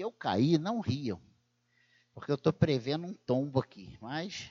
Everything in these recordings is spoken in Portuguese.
Eu cair, não riam, porque eu estou prevendo um tombo aqui. Mas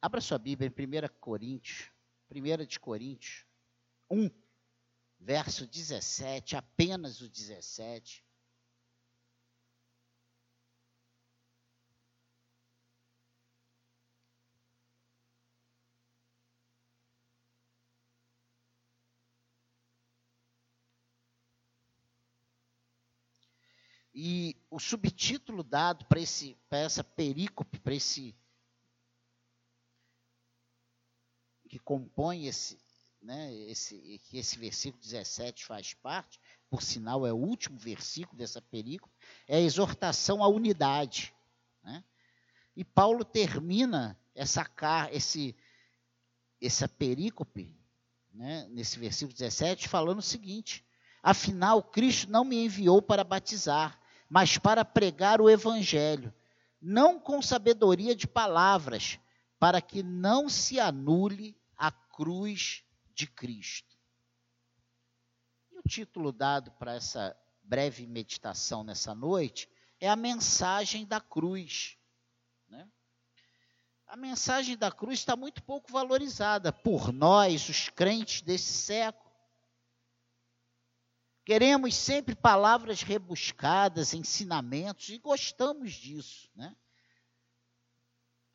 abra sua Bíblia em 1 Coríntios, 1 de Coríntios 1, verso 17, apenas o 17. E o subtítulo dado para essa perícope, para esse que compõe esse, né, esse, que esse versículo 17 faz parte, por sinal é o último versículo dessa perícope, é a exortação à unidade. Né? E Paulo termina essa, esse, essa perícope, né, nesse versículo 17, falando o seguinte: Afinal, Cristo não me enviou para batizar, mas para pregar o evangelho, não com sabedoria de palavras, para que não se anule a cruz de Cristo. E o título dado para essa breve meditação nessa noite é a mensagem da cruz. Né? A mensagem da cruz está muito pouco valorizada por nós, os crentes desse século. Queremos sempre palavras rebuscadas, ensinamentos, e gostamos disso, né?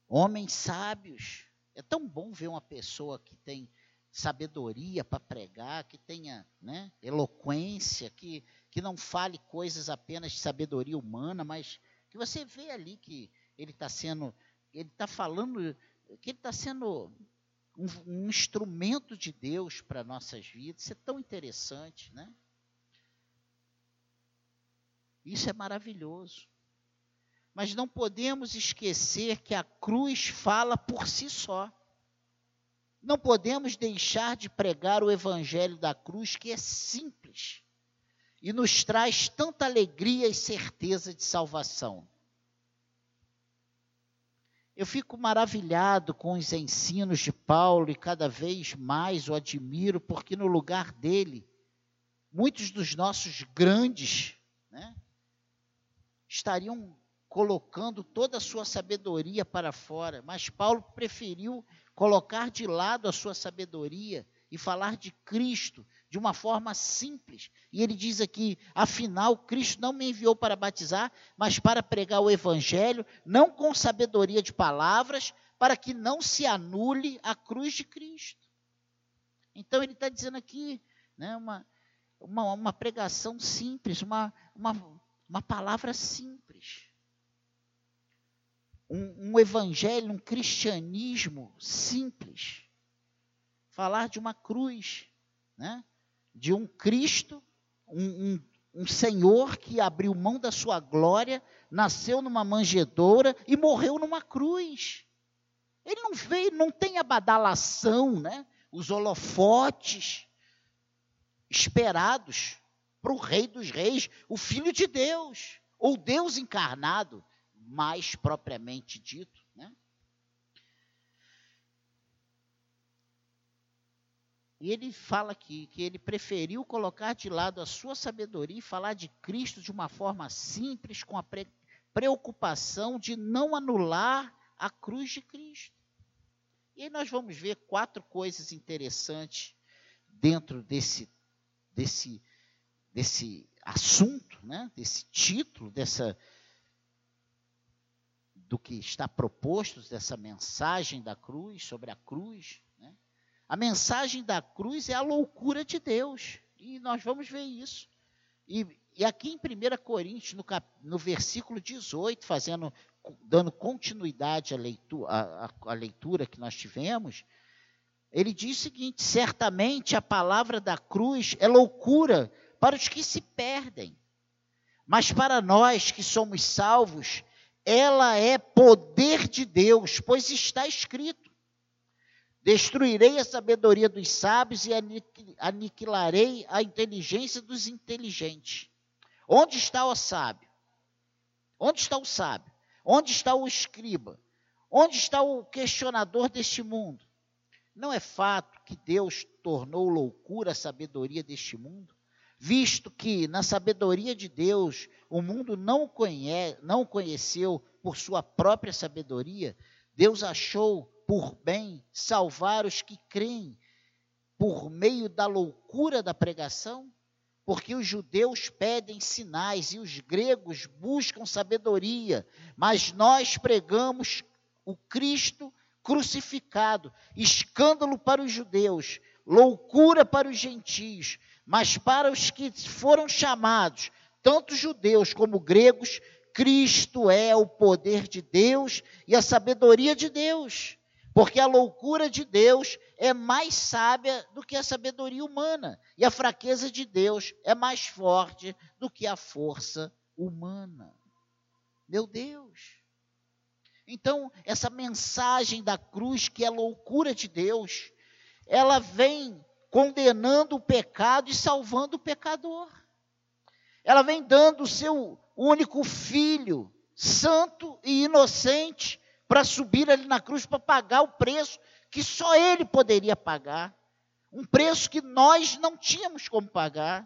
Homens sábios. É tão bom ver uma pessoa que tem sabedoria para pregar, que tenha né, eloquência, que, que não fale coisas apenas de sabedoria humana, mas que você vê ali que ele está sendo, ele está falando, que ele está sendo um, um instrumento de Deus para nossas vidas. Isso é tão interessante, né? Isso é maravilhoso. Mas não podemos esquecer que a cruz fala por si só. Não podemos deixar de pregar o evangelho da cruz, que é simples e nos traz tanta alegria e certeza de salvação. Eu fico maravilhado com os ensinos de Paulo e cada vez mais o admiro, porque no lugar dele, muitos dos nossos grandes, né, estariam colocando toda a sua sabedoria para fora, mas Paulo preferiu colocar de lado a sua sabedoria e falar de Cristo de uma forma simples. E ele diz aqui: afinal, Cristo não me enviou para batizar, mas para pregar o Evangelho, não com sabedoria de palavras, para que não se anule a cruz de Cristo. Então, ele está dizendo aqui né, uma, uma, uma pregação simples, uma, uma uma palavra simples. Um, um, evangelho, um cristianismo simples. Falar de uma cruz, né? de um Cristo, um, um, um Senhor que abriu mão da sua glória, nasceu numa manjedoura e morreu numa cruz. Ele não veio, não tem a badalação, né? os holofotes esperados para o Rei dos Reis, o Filho de Deus, ou Deus encarnado, mais propriamente dito. Né? E ele fala aqui que ele preferiu colocar de lado a sua sabedoria e falar de Cristo de uma forma simples, com a pre preocupação de não anular a cruz de Cristo. E aí nós vamos ver quatro coisas interessantes dentro desse, desse desse assunto, né, desse título, dessa do que está proposto dessa mensagem da cruz, sobre a cruz. Né? A mensagem da cruz é a loucura de Deus. E nós vamos ver isso. E, e aqui em 1 Coríntios, no, cap, no versículo 18, fazendo, dando continuidade à leitura, à, à leitura que nós tivemos, ele diz o seguinte: certamente a palavra da cruz é loucura para os que se perdem. Mas para nós que somos salvos, ela é poder de Deus, pois está escrito: Destruirei a sabedoria dos sábios e aniquilarei a inteligência dos inteligentes. Onde está o sábio? Onde está o sábio? Onde está o escriba? Onde está o questionador deste mundo? Não é fato que Deus tornou loucura a sabedoria deste mundo? Visto que na sabedoria de Deus o mundo não, conhece, não conheceu por sua própria sabedoria, Deus achou por bem salvar os que creem por meio da loucura da pregação? Porque os judeus pedem sinais e os gregos buscam sabedoria, mas nós pregamos o Cristo crucificado, escândalo para os judeus, loucura para os gentios, mas para os que foram chamados, tanto judeus como gregos, Cristo é o poder de Deus e a sabedoria de Deus. Porque a loucura de Deus é mais sábia do que a sabedoria humana, e a fraqueza de Deus é mais forte do que a força humana. Meu Deus. Então, essa mensagem da cruz, que é loucura de Deus, ela vem condenando o pecado e salvando o pecador. Ela vem dando o seu único filho, santo e inocente, para subir ali na cruz para pagar o preço que só ele poderia pagar. Um preço que nós não tínhamos como pagar.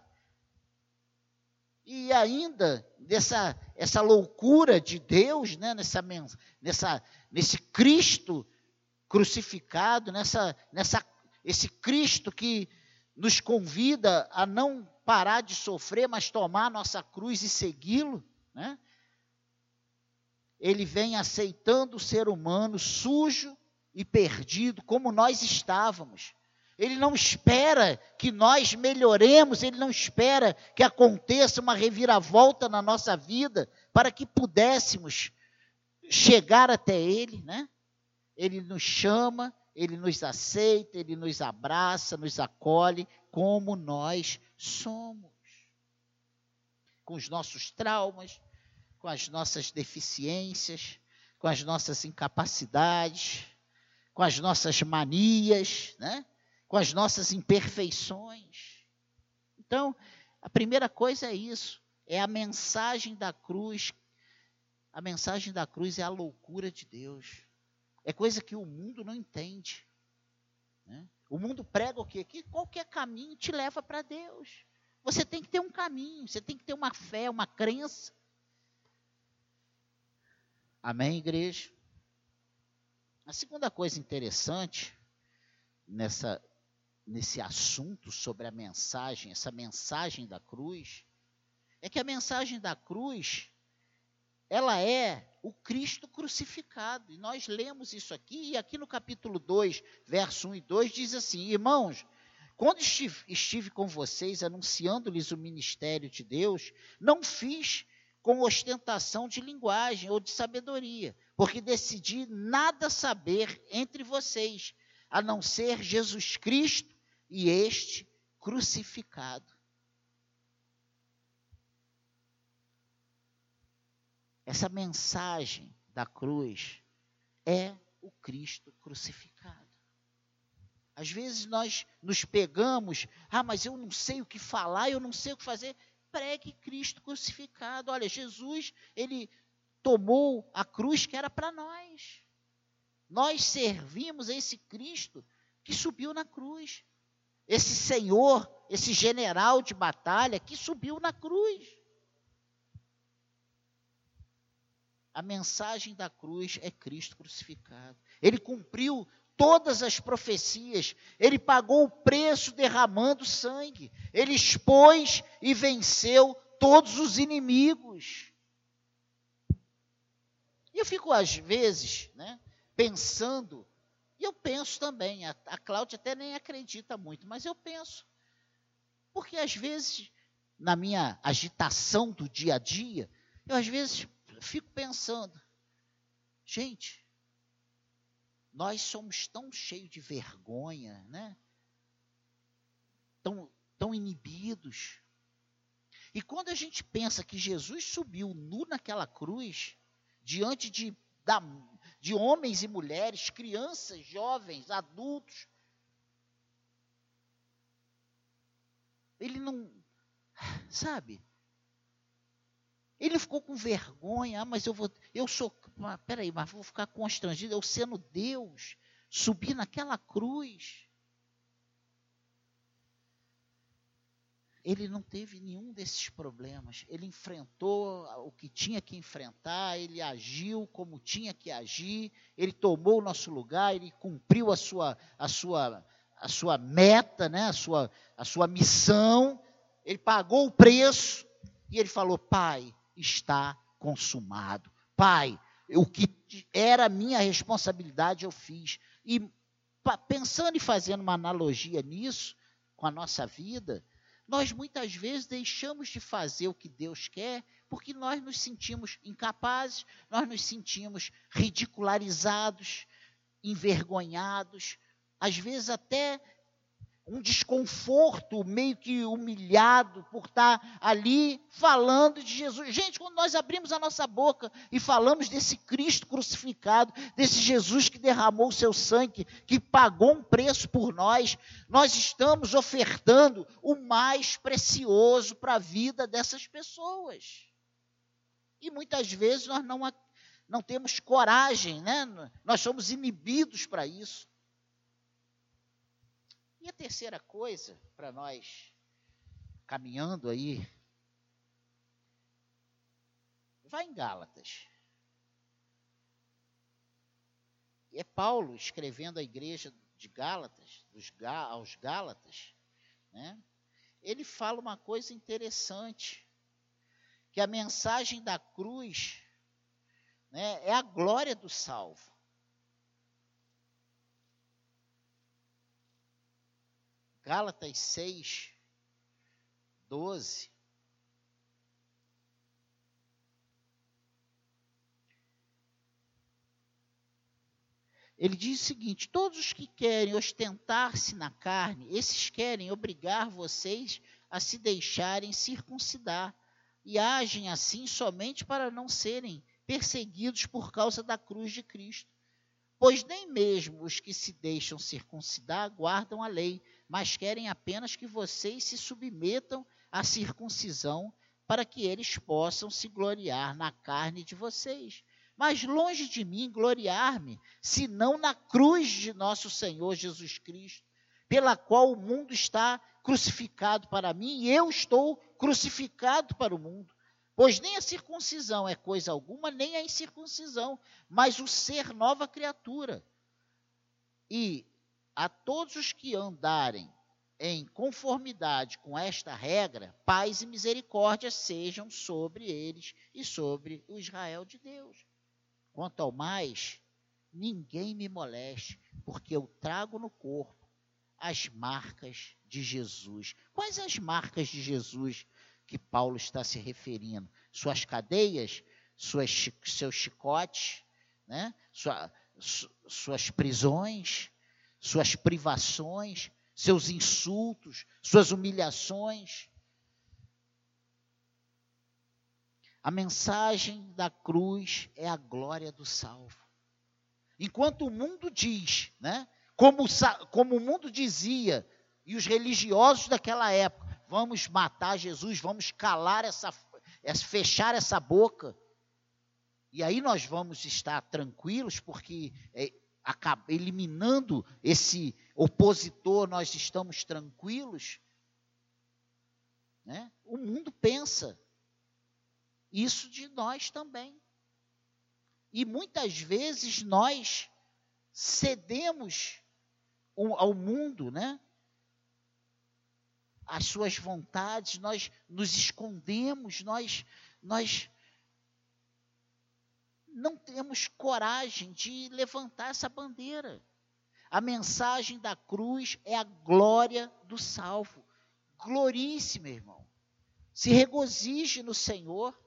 E ainda dessa essa loucura de Deus, né, nessa, nessa, nesse Cristo crucificado, nessa, nessa, esse Cristo que nos convida a não parar de sofrer, mas tomar nossa cruz e segui-lo, né? ele vem aceitando o ser humano sujo e perdido, como nós estávamos. Ele não espera que nós melhoremos, ele não espera que aconteça uma reviravolta na nossa vida para que pudéssemos chegar até ele, né? Ele nos chama, ele nos aceita, ele nos abraça, nos acolhe como nós somos. Com os nossos traumas, com as nossas deficiências, com as nossas incapacidades, com as nossas manias, né? com as nossas imperfeições. Então, a primeira coisa é isso, é a mensagem da cruz. A mensagem da cruz é a loucura de Deus. É coisa que o mundo não entende. Né? O mundo prega o quê? Que qualquer caminho te leva para Deus. Você tem que ter um caminho, você tem que ter uma fé, uma crença. Amém, igreja? A segunda coisa interessante nessa, nesse assunto sobre a mensagem, essa mensagem da cruz, é que a mensagem da cruz, ela é o Cristo crucificado. E nós lemos isso aqui, e aqui no capítulo 2, verso 1 e 2, diz assim: Irmãos, quando estive, estive com vocês anunciando-lhes o ministério de Deus, não fiz com ostentação de linguagem ou de sabedoria, porque decidi nada saber entre vocês, a não ser Jesus Cristo e este crucificado. Essa mensagem da cruz é o Cristo crucificado. Às vezes nós nos pegamos, ah, mas eu não sei o que falar, eu não sei o que fazer pregue Cristo crucificado. Olha, Jesus, ele tomou a cruz que era para nós. Nós servimos a esse Cristo que subiu na cruz. Esse Senhor, esse general de batalha que subiu na cruz. A mensagem da cruz é Cristo crucificado. Ele cumpriu todas as profecias, ele pagou o preço derramando sangue, ele expôs e venceu todos os inimigos. E eu fico, às vezes, né, pensando, e eu penso também, a, a Cláudia até nem acredita muito, mas eu penso, porque às vezes, na minha agitação do dia a dia, eu às vezes fico pensando, gente, nós somos tão cheios de vergonha, né? Tão, tão inibidos. E quando a gente pensa que Jesus subiu nu naquela cruz, diante de, da, de homens e mulheres, crianças, jovens, adultos, ele não, sabe? Ele ficou com vergonha, ah, mas eu vou, eu sou, mas, peraí, mas vou ficar constrangido, eu sendo Deus, subir naquela cruz. ele não teve nenhum desses problemas. Ele enfrentou o que tinha que enfrentar, ele agiu como tinha que agir, ele tomou o nosso lugar, ele cumpriu a sua, a sua, a sua meta, né? a, sua, a sua missão, ele pagou o preço e ele falou: Pai, está consumado. Pai, o que era minha responsabilidade eu fiz. E pensando e fazendo uma analogia nisso, com a nossa vida, nós muitas vezes deixamos de fazer o que Deus quer porque nós nos sentimos incapazes, nós nos sentimos ridicularizados, envergonhados, às vezes até um desconforto, meio que humilhado por estar ali falando de Jesus. Gente, quando nós abrimos a nossa boca e falamos desse Cristo crucificado, desse Jesus que derramou o seu sangue, que pagou um preço por nós, nós estamos ofertando o mais precioso para a vida dessas pessoas. E muitas vezes nós não, não temos coragem, né? nós somos inibidos para isso. E a terceira coisa, para nós caminhando aí, vai em Gálatas. É Paulo escrevendo à igreja de Gálatas, dos, aos Gálatas, né? ele fala uma coisa interessante, que a mensagem da cruz né, é a glória do salvo. Gálatas 6, 12. Ele diz o seguinte: todos os que querem ostentar-se na carne, esses querem obrigar vocês a se deixarem circuncidar, e agem assim somente para não serem perseguidos por causa da cruz de Cristo. Pois nem mesmo os que se deixam circuncidar guardam a lei, mas querem apenas que vocês se submetam à circuncisão para que eles possam se gloriar na carne de vocês. Mas longe de mim gloriar-me, senão na cruz de nosso Senhor Jesus Cristo, pela qual o mundo está crucificado para mim e eu estou crucificado para o mundo. Pois nem a circuncisão é coisa alguma, nem a incircuncisão, mas o ser nova criatura. E a todos os que andarem em conformidade com esta regra, paz e misericórdia sejam sobre eles e sobre o Israel de Deus. Quanto ao mais, ninguém me moleste, porque eu trago no corpo as marcas de Jesus. Quais as marcas de Jesus que Paulo está se referindo? Suas cadeias, suas, seus chicotes, né? Sua, su, suas prisões, suas privações, seus insultos, suas humilhações. A mensagem da cruz é a glória do salvo. Enquanto o mundo diz, né, como, como o mundo dizia, e os religiosos daquela época, vamos matar Jesus, vamos calar essa, fechar essa boca. E aí nós vamos estar tranquilos, porque é, eliminando esse opositor, nós estamos tranquilos. Né? O mundo pensa isso de nós também. E muitas vezes nós cedemos ao mundo, né? As suas vontades, nós nos escondemos, nós nós não temos coragem de levantar essa bandeira. A mensagem da cruz é a glória do salvo. Glorie-se, meu irmão. Se regozije no Senhor.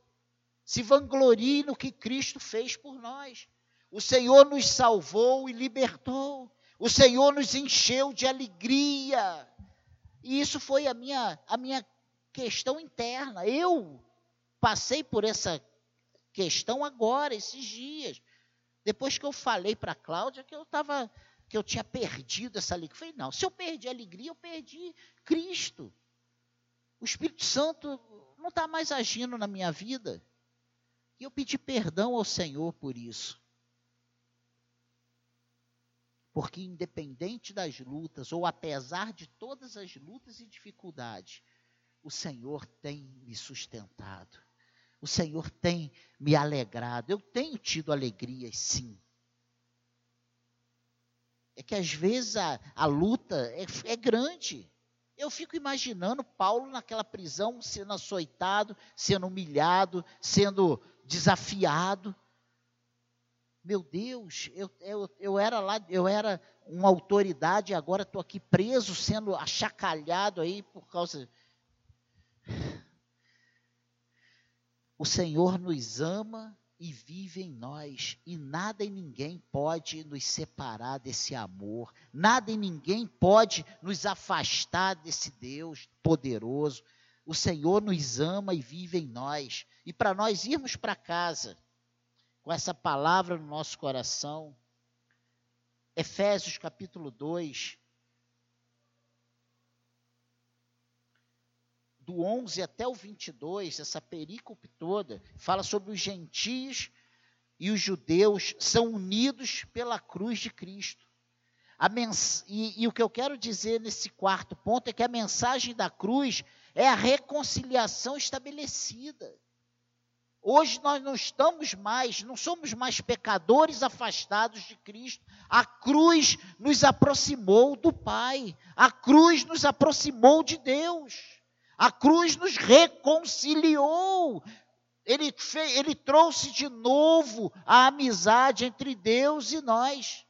Se vanglorie no que Cristo fez por nós. O Senhor nos salvou e libertou. O Senhor nos encheu de alegria. E isso foi a minha, a minha questão interna. Eu passei por essa questão agora, esses dias. Depois que eu falei para a Cláudia que eu estava, que eu tinha perdido essa alegria. Eu falei, não, se eu perdi a alegria, eu perdi Cristo. O Espírito Santo não está mais agindo na minha vida. E eu pedi perdão ao Senhor por isso. Porque, independente das lutas, ou apesar de todas as lutas e dificuldades, o Senhor tem me sustentado. O Senhor tem me alegrado. Eu tenho tido alegrias, sim. É que às vezes a, a luta é, é grande. Eu fico imaginando Paulo naquela prisão sendo açoitado, sendo humilhado, sendo desafiado. Meu Deus, eu, eu, eu era lá, eu era uma autoridade, agora estou aqui preso, sendo achacalhado aí por causa. O Senhor nos ama e vive em nós, e nada e ninguém pode nos separar desse amor, nada e ninguém pode nos afastar desse Deus poderoso. O Senhor nos ama e vive em nós, e para nós irmos para casa com essa palavra no nosso coração, Efésios capítulo 2, do 11 até o 22, essa perícope toda, fala sobre os gentios e os judeus são unidos pela cruz de Cristo. Mens... E, e, o que eu quero dizer nesse quarto ponto é que a mensagem da cruz é a reconciliação estabelecida. Hoje nós não estamos mais, não somos mais pecadores afastados de Cristo. A cruz nos aproximou do Pai. A cruz nos aproximou de Deus. A cruz nos reconciliou. Ele, fez, ele trouxe de novo a amizade entre Deus e nós.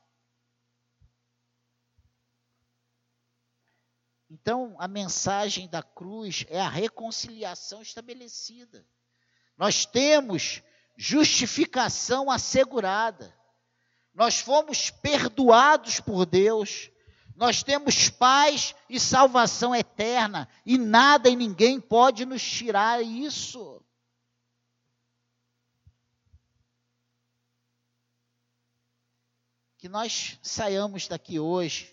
Então, a mensagem da cruz é a reconciliação estabelecida. Nós temos justificação assegurada. Nós fomos perdoados por Deus. Nós temos paz e salvação eterna. E nada e ninguém pode nos tirar isso. Que nós saiamos daqui hoje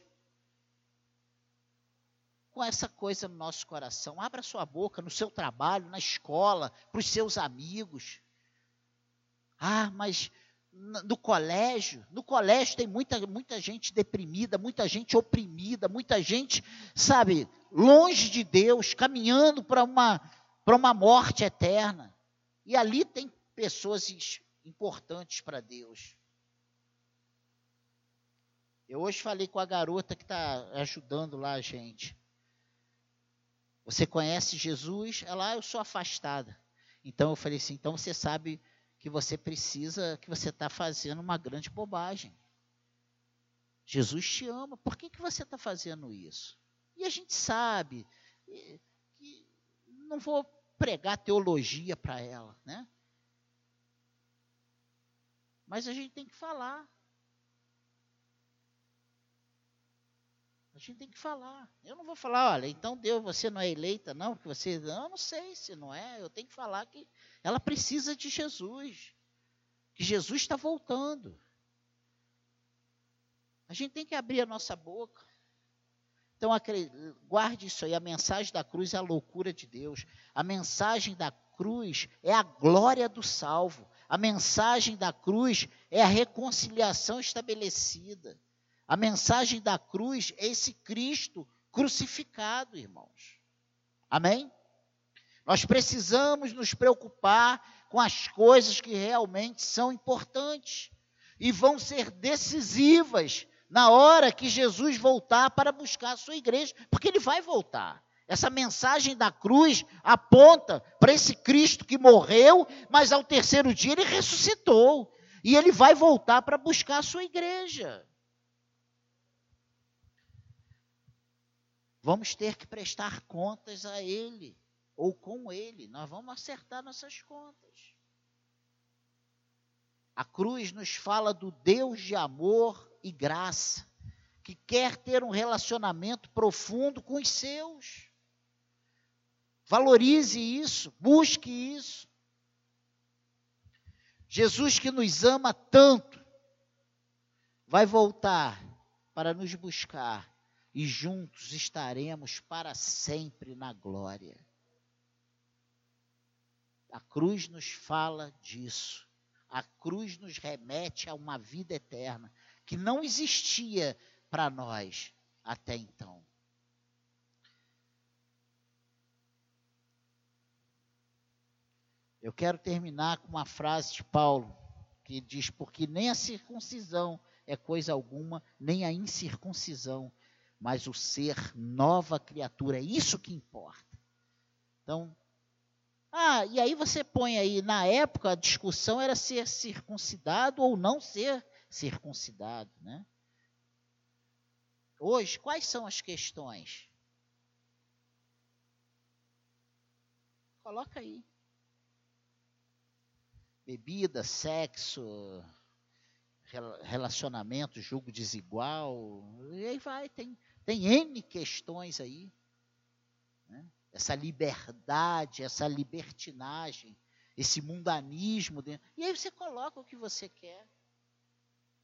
com essa coisa no nosso coração. Abra sua boca no seu trabalho, na escola, para os seus amigos. Ah, mas no colégio, no colégio tem muita, muita gente deprimida, muita gente oprimida, muita gente, sabe, longe de Deus, caminhando para uma, para uma morte eterna. E ali tem pessoas importantes para Deus. Eu hoje falei com a garota que está ajudando lá a gente. Você conhece Jesus? Ela, ah, eu sou afastada. Então eu falei assim, então você sabe que você precisa, que você está fazendo uma grande bobagem. Jesus te ama, por que, que você está fazendo isso? E a gente sabe que não vou pregar teologia para ela, né? Mas a gente tem que falar. A gente tem que falar. Eu não vou falar, olha, então Deus, você não é eleita, não, porque você. Não, eu não sei se não é. Eu tenho que falar que ela precisa de Jesus. Que Jesus está voltando. A gente tem que abrir a nossa boca. Então, guarde isso aí. A mensagem da cruz é a loucura de Deus. A mensagem da cruz é a glória do salvo. A mensagem da cruz é a reconciliação estabelecida. A mensagem da cruz é esse Cristo crucificado, irmãos. Amém? Nós precisamos nos preocupar com as coisas que realmente são importantes e vão ser decisivas na hora que Jesus voltar para buscar a sua igreja, porque ele vai voltar. Essa mensagem da cruz aponta para esse Cristo que morreu, mas ao terceiro dia ele ressuscitou. E ele vai voltar para buscar a sua igreja. Vamos ter que prestar contas a Ele, ou com Ele. Nós vamos acertar nossas contas. A cruz nos fala do Deus de amor e graça, que quer ter um relacionamento profundo com os seus. Valorize isso, busque isso. Jesus que nos ama tanto, vai voltar para nos buscar e juntos estaremos para sempre na glória. A cruz nos fala disso. A cruz nos remete a uma vida eterna que não existia para nós até então. Eu quero terminar com uma frase de Paulo, que diz: Porque nem a circuncisão é coisa alguma, nem a incircuncisão, mas o ser nova criatura, é isso que importa. Então, ah, e aí você põe aí, na época a discussão era ser circuncidado ou não ser circuncidado, né? Hoje, quais são as questões? Coloca aí. Bebida, sexo, relacionamento, julgo desigual, e aí vai, tem, tem N questões aí. Né? Essa liberdade, essa libertinagem, esse mundanismo. Dentro. E aí você coloca o que você quer.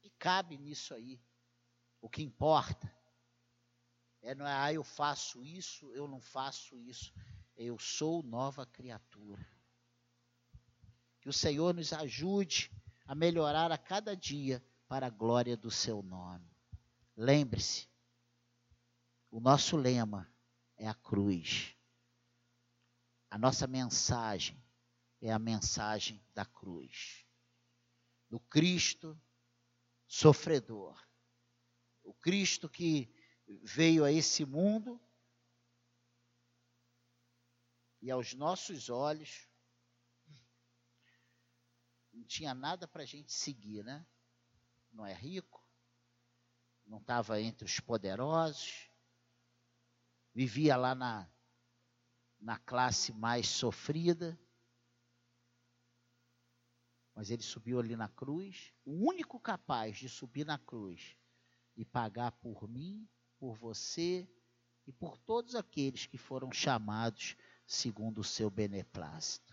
E cabe nisso aí. O que importa é não é, ah, eu faço isso, eu não faço isso. Eu sou nova criatura. Que o Senhor nos ajude a melhorar a cada dia para a glória do seu nome. Lembre-se, o nosso lema é a cruz. A nossa mensagem é a mensagem da cruz. Do Cristo sofredor. O Cristo que veio a esse mundo e aos nossos olhos não tinha nada para a gente seguir, né? Não é rico, não estava entre os poderosos, vivia lá na, na classe mais sofrida, mas ele subiu ali na cruz, o único capaz de subir na cruz e pagar por mim, por você e por todos aqueles que foram chamados segundo o seu beneplácito.